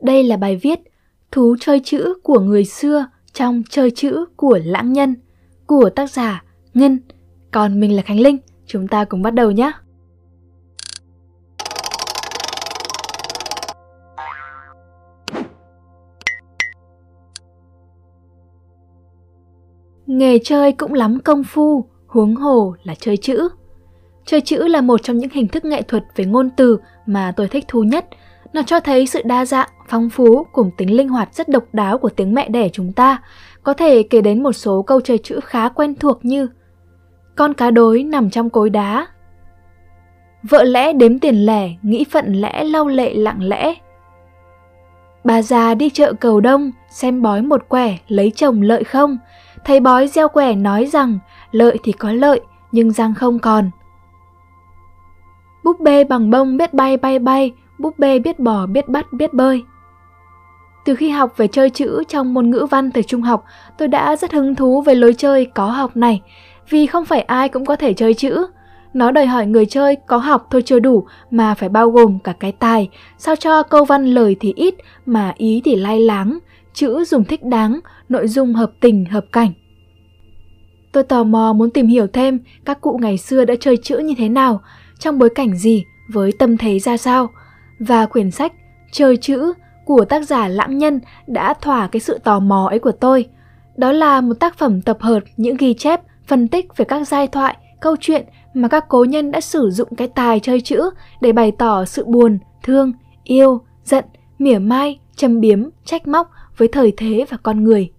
Đây là bài viết Thú chơi chữ của người xưa trong chơi chữ của lãng nhân của tác giả Ngân. Còn mình là Khánh Linh, chúng ta cùng bắt đầu nhé. Nghề chơi cũng lắm công phu, huống hồ là chơi chữ. Chơi chữ là một trong những hình thức nghệ thuật về ngôn từ mà tôi thích thú nhất. Nó cho thấy sự đa dạng, phong phú cùng tính linh hoạt rất độc đáo của tiếng mẹ đẻ chúng ta. Có thể kể đến một số câu chơi chữ khá quen thuộc như Con cá đối nằm trong cối đá. Vợ lẽ đếm tiền lẻ, nghĩ phận lẽ lau lệ lặng lẽ. Bà già đi chợ cầu đông, xem bói một quẻ, lấy chồng lợi không? Thầy bói gieo quẻ nói rằng lợi thì có lợi, nhưng răng không còn. Búp bê bằng bông biết bay bay bay, búp bê biết bò biết bắt biết bơi. Từ khi học về chơi chữ trong môn ngữ văn thời trung học, tôi đã rất hứng thú về lối chơi có học này, vì không phải ai cũng có thể chơi chữ. Nó đòi hỏi người chơi có học thôi chưa đủ mà phải bao gồm cả cái tài, sao cho câu văn lời thì ít mà ý thì lai láng, chữ dùng thích đáng, nội dung hợp tình hợp cảnh. Tôi tò mò muốn tìm hiểu thêm các cụ ngày xưa đã chơi chữ như thế nào, trong bối cảnh gì, với tâm thế ra sao. Và quyển sách Chơi chữ của tác giả Lãng Nhân đã thỏa cái sự tò mò ấy của tôi. Đó là một tác phẩm tập hợp những ghi chép, phân tích về các giai thoại, câu chuyện mà các cố nhân đã sử dụng cái tài chơi chữ để bày tỏ sự buồn, thương, yêu, giận, mỉa mai, châm biếm, trách móc với thời thế và con người.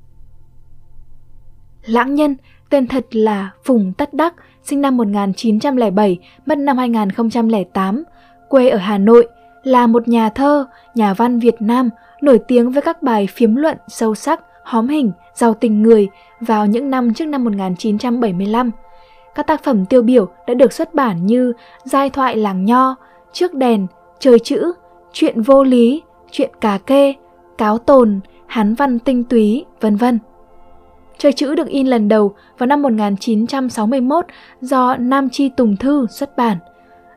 Lãng Nhân, tên thật là Phùng Tất Đắc, sinh năm 1907, mất năm 2008, quê ở Hà Nội, là một nhà thơ, nhà văn Việt Nam nổi tiếng với các bài phiếm luận sâu sắc, hóm hình, giàu tình người vào những năm trước năm 1975. Các tác phẩm tiêu biểu đã được xuất bản như Giai thoại làng nho, Trước đèn, Trời chữ, Chuyện vô lý, Chuyện cà kê, Cáo tồn, Hán văn tinh túy, vân vân. Chơi chữ được in lần đầu vào năm 1961 do Nam Chi Tùng Thư xuất bản.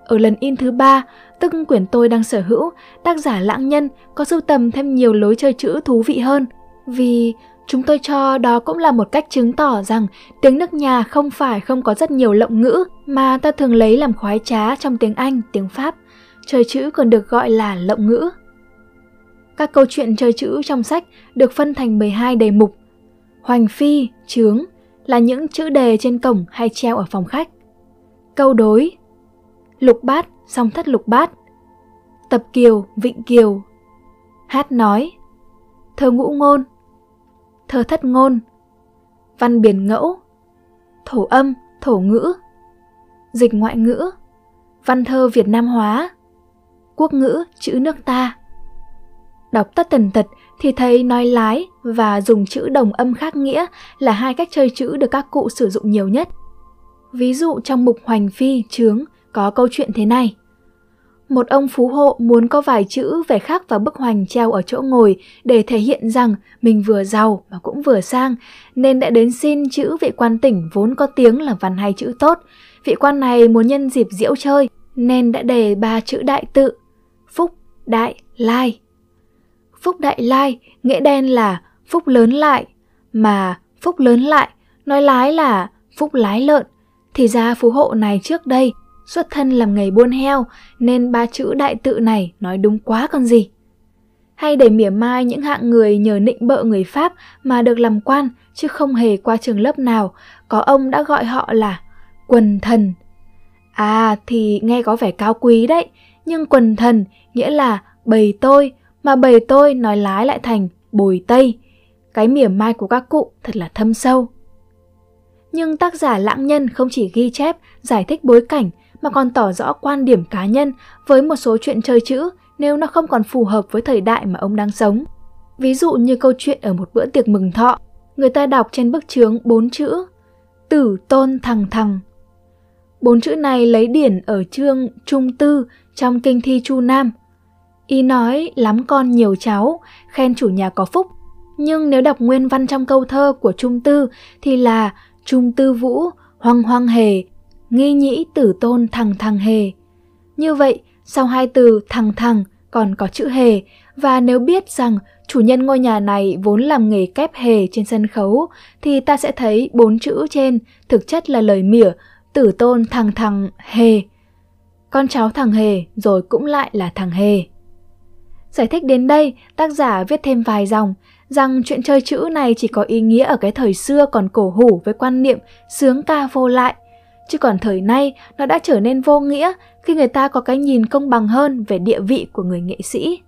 Ở lần in thứ ba, tức quyển tôi đang sở hữu, tác giả lãng nhân có sưu tầm thêm nhiều lối chơi chữ thú vị hơn. Vì chúng tôi cho đó cũng là một cách chứng tỏ rằng tiếng nước nhà không phải không có rất nhiều lộng ngữ mà ta thường lấy làm khoái trá trong tiếng Anh, tiếng Pháp. Chơi chữ còn được gọi là lộng ngữ. Các câu chuyện chơi chữ trong sách được phân thành 12 đề mục. Hoành phi, chướng là những chữ đề trên cổng hay treo ở phòng khách. Câu đối, lục bát, song thất lục bát, tập kiều, vịnh kiều, hát nói, thơ ngũ ngôn, thơ thất ngôn, văn biển ngẫu, thổ âm, thổ ngữ, dịch ngoại ngữ, văn thơ Việt Nam hóa, quốc ngữ chữ nước ta. Đọc tất tần tật thì thấy nói lái và dùng chữ đồng âm khác nghĩa là hai cách chơi chữ được các cụ sử dụng nhiều nhất. Ví dụ trong mục hoành phi, Trướng, có câu chuyện thế này. Một ông phú hộ muốn có vài chữ về khắc vào bức hoành treo ở chỗ ngồi để thể hiện rằng mình vừa giàu mà cũng vừa sang, nên đã đến xin chữ vị quan tỉnh vốn có tiếng là văn hay chữ tốt. Vị quan này muốn nhân dịp diễu chơi, nên đã đề ba chữ đại tự, phúc, đại, lai. Phúc đại lai nghĩa đen là phúc lớn lại, mà phúc lớn lại nói lái là phúc lái lợn. Thì ra phú hộ này trước đây xuất thân làm nghề buôn heo nên ba chữ đại tự này nói đúng quá còn gì. Hay để mỉa mai những hạng người nhờ nịnh bợ người Pháp mà được làm quan chứ không hề qua trường lớp nào, có ông đã gọi họ là quần thần. À thì nghe có vẻ cao quý đấy, nhưng quần thần nghĩa là bầy tôi, mà bầy tôi nói lái lại thành bồi tây. Cái mỉa mai của các cụ thật là thâm sâu. Nhưng tác giả lãng nhân không chỉ ghi chép, giải thích bối cảnh mà còn tỏ rõ quan điểm cá nhân với một số chuyện chơi chữ nếu nó không còn phù hợp với thời đại mà ông đang sống. Ví dụ như câu chuyện ở một bữa tiệc mừng thọ, người ta đọc trên bức chướng bốn chữ Tử tôn thằng thằng. Bốn chữ này lấy điển ở chương Trung Tư trong kinh thi Chu Nam. Ý nói lắm con nhiều cháu, khen chủ nhà có phúc. Nhưng nếu đọc nguyên văn trong câu thơ của Trung Tư thì là Trung Tư Vũ, hoang hoang hề, nghi nhĩ tử tôn thằng thằng hề. Như vậy, sau hai từ thằng thằng còn có chữ hề Và nếu biết rằng chủ nhân ngôi nhà này vốn làm nghề kép hề trên sân khấu, thì ta sẽ thấy bốn chữ trên thực chất là lời mỉa, tử tôn thằng thằng hề. Con cháu thằng hề rồi cũng lại là thằng hề. Giải thích đến đây, tác giả viết thêm vài dòng rằng chuyện chơi chữ này chỉ có ý nghĩa ở cái thời xưa còn cổ hủ với quan niệm sướng ca vô lại, chứ còn thời nay nó đã trở nên vô nghĩa khi người ta có cái nhìn công bằng hơn về địa vị của người nghệ sĩ.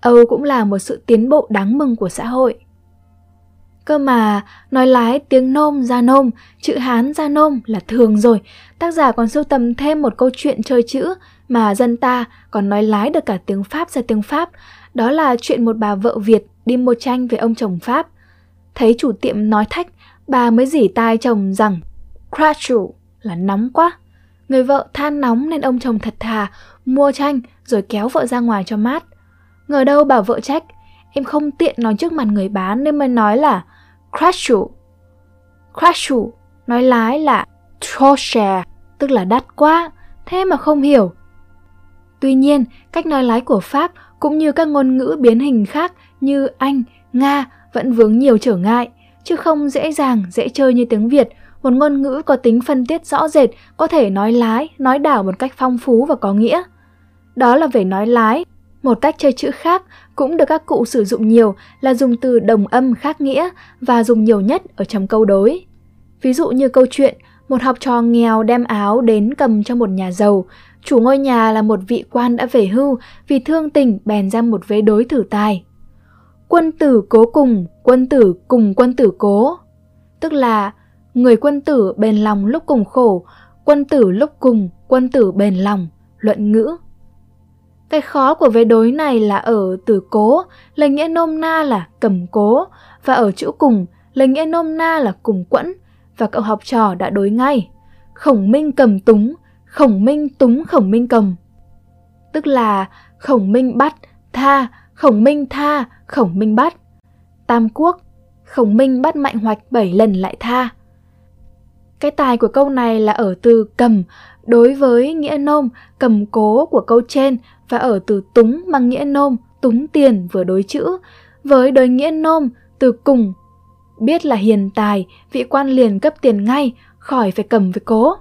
Âu cũng là một sự tiến bộ đáng mừng của xã hội. Cơ mà, nói lái tiếng nôm ra nôm, chữ Hán ra nôm là thường rồi. Tác giả còn sưu tầm thêm một câu chuyện chơi chữ mà dân ta còn nói lái được cả tiếng Pháp ra tiếng Pháp. Đó là chuyện một bà vợ Việt đi mua tranh về ông chồng Pháp. Thấy chủ tiệm nói thách, bà mới dỉ tai chồng rằng Crachu là nóng quá. Người vợ than nóng nên ông chồng thật thà, mua tranh rồi kéo vợ ra ngoài cho mát. Ngờ đâu bảo vợ trách, em không tiện nói trước mặt người bán nên mới nói là Crashu. Crashu nói lái là Trosher, tức là đắt quá, thế mà không hiểu. Tuy nhiên, cách nói lái của Pháp cũng như các ngôn ngữ biến hình khác như Anh, Nga vẫn vướng nhiều trở ngại, chứ không dễ dàng, dễ chơi như tiếng Việt, một ngôn ngữ có tính phân tiết rõ rệt, có thể nói lái, nói đảo một cách phong phú và có nghĩa. Đó là về nói lái, một cách chơi chữ khác cũng được các cụ sử dụng nhiều là dùng từ đồng âm khác nghĩa và dùng nhiều nhất ở trong câu đối. Ví dụ như câu chuyện một học trò nghèo đem áo đến cầm cho một nhà giàu, chủ ngôi nhà là một vị quan đã về hưu vì thương tình bèn ra một vế đối thử tài. Quân tử cố cùng, quân tử cùng quân tử cố. Tức là người quân tử bền lòng lúc cùng khổ, quân tử lúc cùng, quân tử bền lòng, luận ngữ. Cái khó của vế đối này là ở từ cố, lời nghĩa nôm na là cầm cố, và ở chữ cùng, lời nghĩa nôm na là cùng quẫn, và cậu học trò đã đối ngay. Khổng minh cầm túng, khổng minh túng khổng minh cầm. Tức là khổng minh bắt, tha, khổng minh tha, khổng minh bắt. Tam quốc, khổng minh bắt mạnh hoạch bảy lần lại tha. Cái tài của câu này là ở từ cầm, đối với nghĩa nôm, cầm cố của câu trên, và ở từ túng mang nghĩa nôm, túng tiền vừa đối chữ. Với đối nghĩa nôm, từ cùng, biết là hiền tài, vị quan liền cấp tiền ngay, khỏi phải cầm với cố.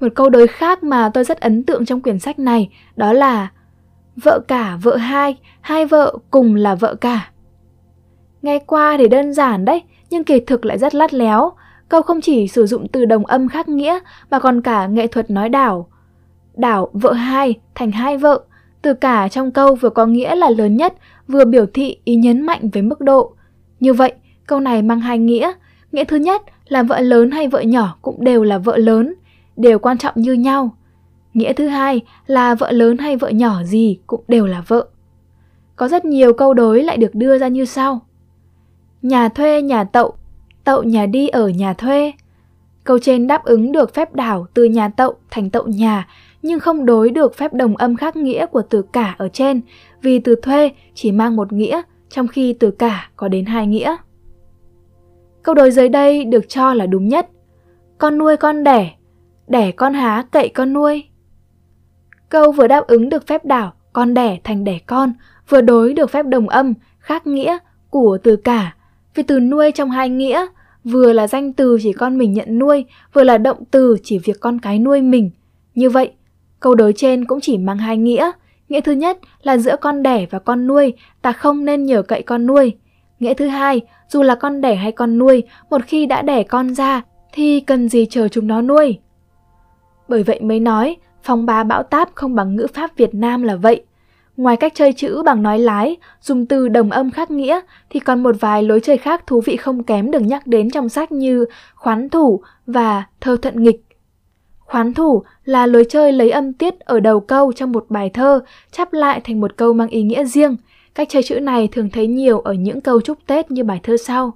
Một câu đối khác mà tôi rất ấn tượng trong quyển sách này, đó là, vợ cả, vợ hai hai vợ cùng là vợ cả. Nghe qua thì đơn giản đấy, nhưng kỳ thực lại rất lắt léo câu không chỉ sử dụng từ đồng âm khác nghĩa mà còn cả nghệ thuật nói đảo đảo vợ hai thành hai vợ, từ cả trong câu vừa có nghĩa là lớn nhất, vừa biểu thị ý nhấn mạnh với mức độ. Như vậy, câu này mang hai nghĩa. Nghĩa thứ nhất là vợ lớn hay vợ nhỏ cũng đều là vợ lớn, đều quan trọng như nhau. Nghĩa thứ hai là vợ lớn hay vợ nhỏ gì cũng đều là vợ. Có rất nhiều câu đối lại được đưa ra như sau. Nhà thuê nhà tậu, tậu nhà đi ở nhà thuê. Câu trên đáp ứng được phép đảo từ nhà tậu thành tậu nhà nhưng không đối được phép đồng âm khác nghĩa của từ cả ở trên vì từ thuê chỉ mang một nghĩa trong khi từ cả có đến hai nghĩa. Câu đối dưới đây được cho là đúng nhất. Con nuôi con đẻ, đẻ con há cậy con nuôi. Câu vừa đáp ứng được phép đảo con đẻ thành đẻ con, vừa đối được phép đồng âm khác nghĩa của từ cả, vì từ nuôi trong hai nghĩa vừa là danh từ chỉ con mình nhận nuôi, vừa là động từ chỉ việc con cái nuôi mình. Như vậy, Câu đối trên cũng chỉ mang hai nghĩa. Nghĩa thứ nhất là giữa con đẻ và con nuôi, ta không nên nhờ cậy con nuôi. Nghĩa thứ hai, dù là con đẻ hay con nuôi, một khi đã đẻ con ra thì cần gì chờ chúng nó nuôi. Bởi vậy mới nói, phong ba bão táp không bằng ngữ pháp Việt Nam là vậy. Ngoài cách chơi chữ bằng nói lái, dùng từ đồng âm khác nghĩa, thì còn một vài lối chơi khác thú vị không kém được nhắc đến trong sách như khoán thủ và thơ thuận nghịch. Khoán thủ là lối chơi lấy âm tiết ở đầu câu trong một bài thơ, chắp lại thành một câu mang ý nghĩa riêng. Cách chơi chữ này thường thấy nhiều ở những câu chúc Tết như bài thơ sau.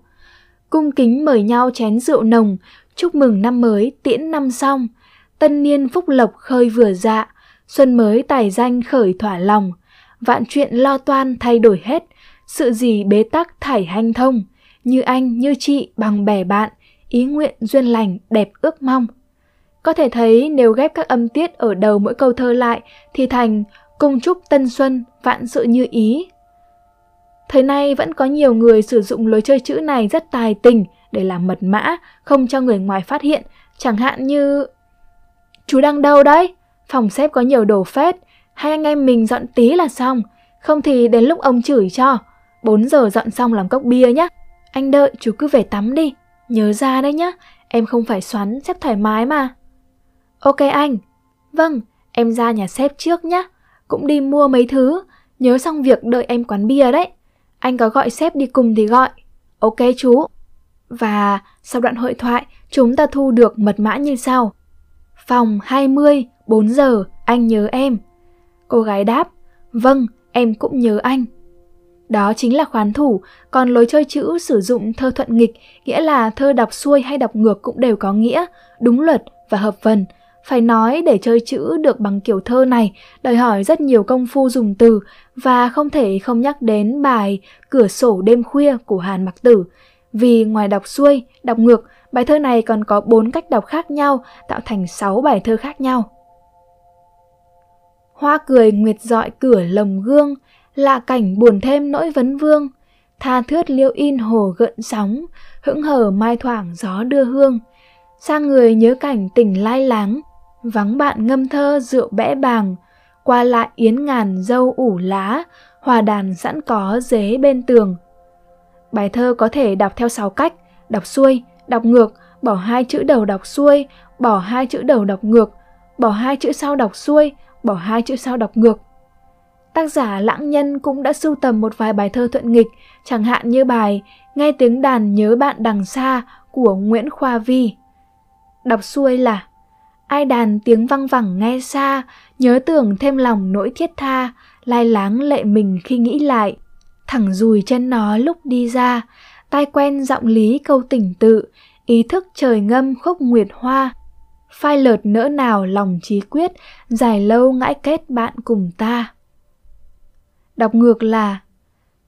Cung kính mời nhau chén rượu nồng, chúc mừng năm mới tiễn năm xong. Tân niên phúc lộc khơi vừa dạ, xuân mới tài danh khởi thỏa lòng. Vạn chuyện lo toan thay đổi hết, sự gì bế tắc thải hanh thông. Như anh, như chị, bằng bè bạn, ý nguyện duyên lành đẹp ước mong. Có thể thấy nếu ghép các âm tiết ở đầu mỗi câu thơ lại thì thành Cung chúc tân xuân, vạn sự như ý. Thời nay vẫn có nhiều người sử dụng lối chơi chữ này rất tài tình để làm mật mã, không cho người ngoài phát hiện, chẳng hạn như Chú đang đâu đấy? Phòng xếp có nhiều đồ phết, hai anh em mình dọn tí là xong, không thì đến lúc ông chửi cho. 4 giờ dọn xong làm cốc bia nhá. Anh đợi chú cứ về tắm đi, nhớ ra đấy nhá, em không phải xoắn, xếp thoải mái mà. Ok anh. Vâng, em ra nhà xếp trước nhá. Cũng đi mua mấy thứ, nhớ xong việc đợi em quán bia đấy. Anh có gọi sếp đi cùng thì gọi. Ok chú. Và sau đoạn hội thoại, chúng ta thu được mật mã như sau. Phòng 20, 4 giờ, anh nhớ em. Cô gái đáp, vâng, em cũng nhớ anh. Đó chính là khoán thủ, còn lối chơi chữ sử dụng thơ thuận nghịch, nghĩa là thơ đọc xuôi hay đọc ngược cũng đều có nghĩa, đúng luật và hợp vần. Phải nói để chơi chữ được bằng kiểu thơ này, đòi hỏi rất nhiều công phu dùng từ và không thể không nhắc đến bài Cửa sổ đêm khuya của Hàn Mặc Tử. Vì ngoài đọc xuôi, đọc ngược, bài thơ này còn có 4 cách đọc khác nhau, tạo thành 6 bài thơ khác nhau. Hoa cười nguyệt dọi cửa lồng gương, lạ cảnh buồn thêm nỗi vấn vương. Tha thướt liêu in hồ gợn sóng, hững hờ mai thoảng gió đưa hương. Sang người nhớ cảnh tỉnh lai láng, vắng bạn ngâm thơ rượu bẽ bàng, qua lại yến ngàn dâu ủ lá, hòa đàn sẵn có dế bên tường. Bài thơ có thể đọc theo 6 cách, đọc xuôi, đọc ngược, bỏ hai chữ đầu đọc xuôi, bỏ hai chữ đầu đọc ngược, bỏ hai chữ sau đọc xuôi, bỏ hai chữ sau đọc ngược. Tác giả Lãng Nhân cũng đã sưu tầm một vài bài thơ thuận nghịch, chẳng hạn như bài Nghe tiếng đàn nhớ bạn đằng xa của Nguyễn Khoa Vi. Đọc xuôi là Ai đàn tiếng văng vẳng nghe xa, nhớ tưởng thêm lòng nỗi thiết tha, lai láng lệ mình khi nghĩ lại. Thẳng dùi chân nó lúc đi ra, tai quen giọng lý câu tỉnh tự, ý thức trời ngâm khúc nguyệt hoa. Phai lợt nỡ nào lòng trí quyết, dài lâu ngãi kết bạn cùng ta. Đọc ngược là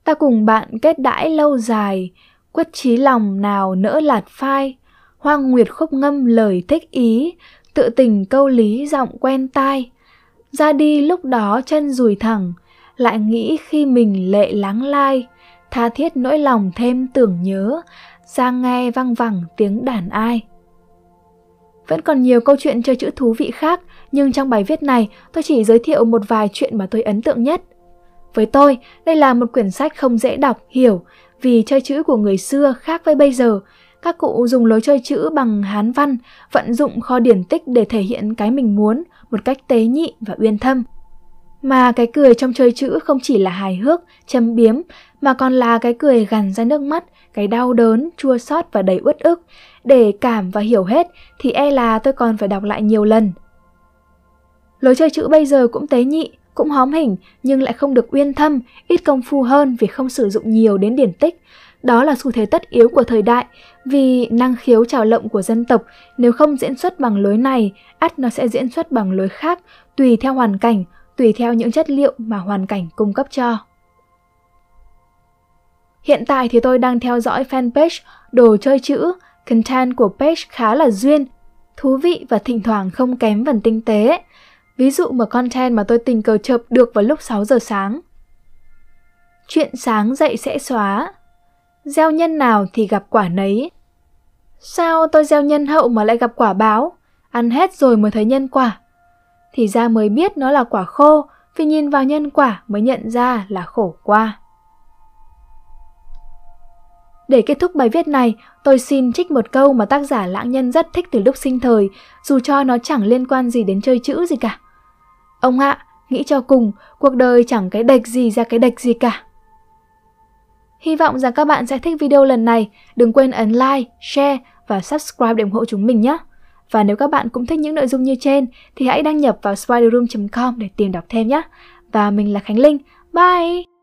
Ta cùng bạn kết đãi lâu dài, quyết chí lòng nào nỡ lạt phai, hoang nguyệt khúc ngâm lời thích ý, tự tình câu lý giọng quen tai. Ra đi lúc đó chân rùi thẳng, lại nghĩ khi mình lệ lắng lai, tha thiết nỗi lòng thêm tưởng nhớ, sang nghe văng vẳng tiếng đàn ai. Vẫn còn nhiều câu chuyện chơi chữ thú vị khác, nhưng trong bài viết này tôi chỉ giới thiệu một vài chuyện mà tôi ấn tượng nhất. Với tôi, đây là một quyển sách không dễ đọc, hiểu, vì chơi chữ của người xưa khác với bây giờ. Các cụ dùng lối chơi chữ bằng hán văn, vận dụng kho điển tích để thể hiện cái mình muốn một cách tế nhị và uyên thâm. Mà cái cười trong chơi chữ không chỉ là hài hước, châm biếm, mà còn là cái cười gằn ra nước mắt, cái đau đớn, chua xót và đầy uất ức. Để cảm và hiểu hết thì e là tôi còn phải đọc lại nhiều lần. Lối chơi chữ bây giờ cũng tế nhị, cũng hóm hình nhưng lại không được uyên thâm, ít công phu hơn vì không sử dụng nhiều đến điển tích. Đó là xu thế tất yếu của thời đại, vì năng khiếu trào lộng của dân tộc nếu không diễn xuất bằng lối này, ắt nó sẽ diễn xuất bằng lối khác, tùy theo hoàn cảnh, tùy theo những chất liệu mà hoàn cảnh cung cấp cho. Hiện tại thì tôi đang theo dõi fanpage Đồ chơi chữ, content của page khá là duyên, thú vị và thỉnh thoảng không kém phần tinh tế. Ví dụ một content mà tôi tình cờ chợp được vào lúc 6 giờ sáng. Chuyện sáng dậy sẽ xóa. Gieo nhân nào thì gặp quả nấy. Sao tôi gieo nhân hậu mà lại gặp quả báo? Ăn hết rồi mới thấy nhân quả. Thì ra mới biết nó là quả khô, vì nhìn vào nhân quả mới nhận ra là khổ qua. Để kết thúc bài viết này, tôi xin trích một câu mà tác giả lãng nhân rất thích từ lúc sinh thời, dù cho nó chẳng liên quan gì đến chơi chữ gì cả. Ông ạ, nghĩ cho cùng, cuộc đời chẳng cái đệch gì ra cái đệch gì cả. Hy vọng rằng các bạn sẽ thích video lần này. Đừng quên ấn like, share và subscribe để ủng hộ chúng mình nhé. Và nếu các bạn cũng thích những nội dung như trên thì hãy đăng nhập vào spiderroom.com để tìm đọc thêm nhé. Và mình là Khánh Linh. Bye!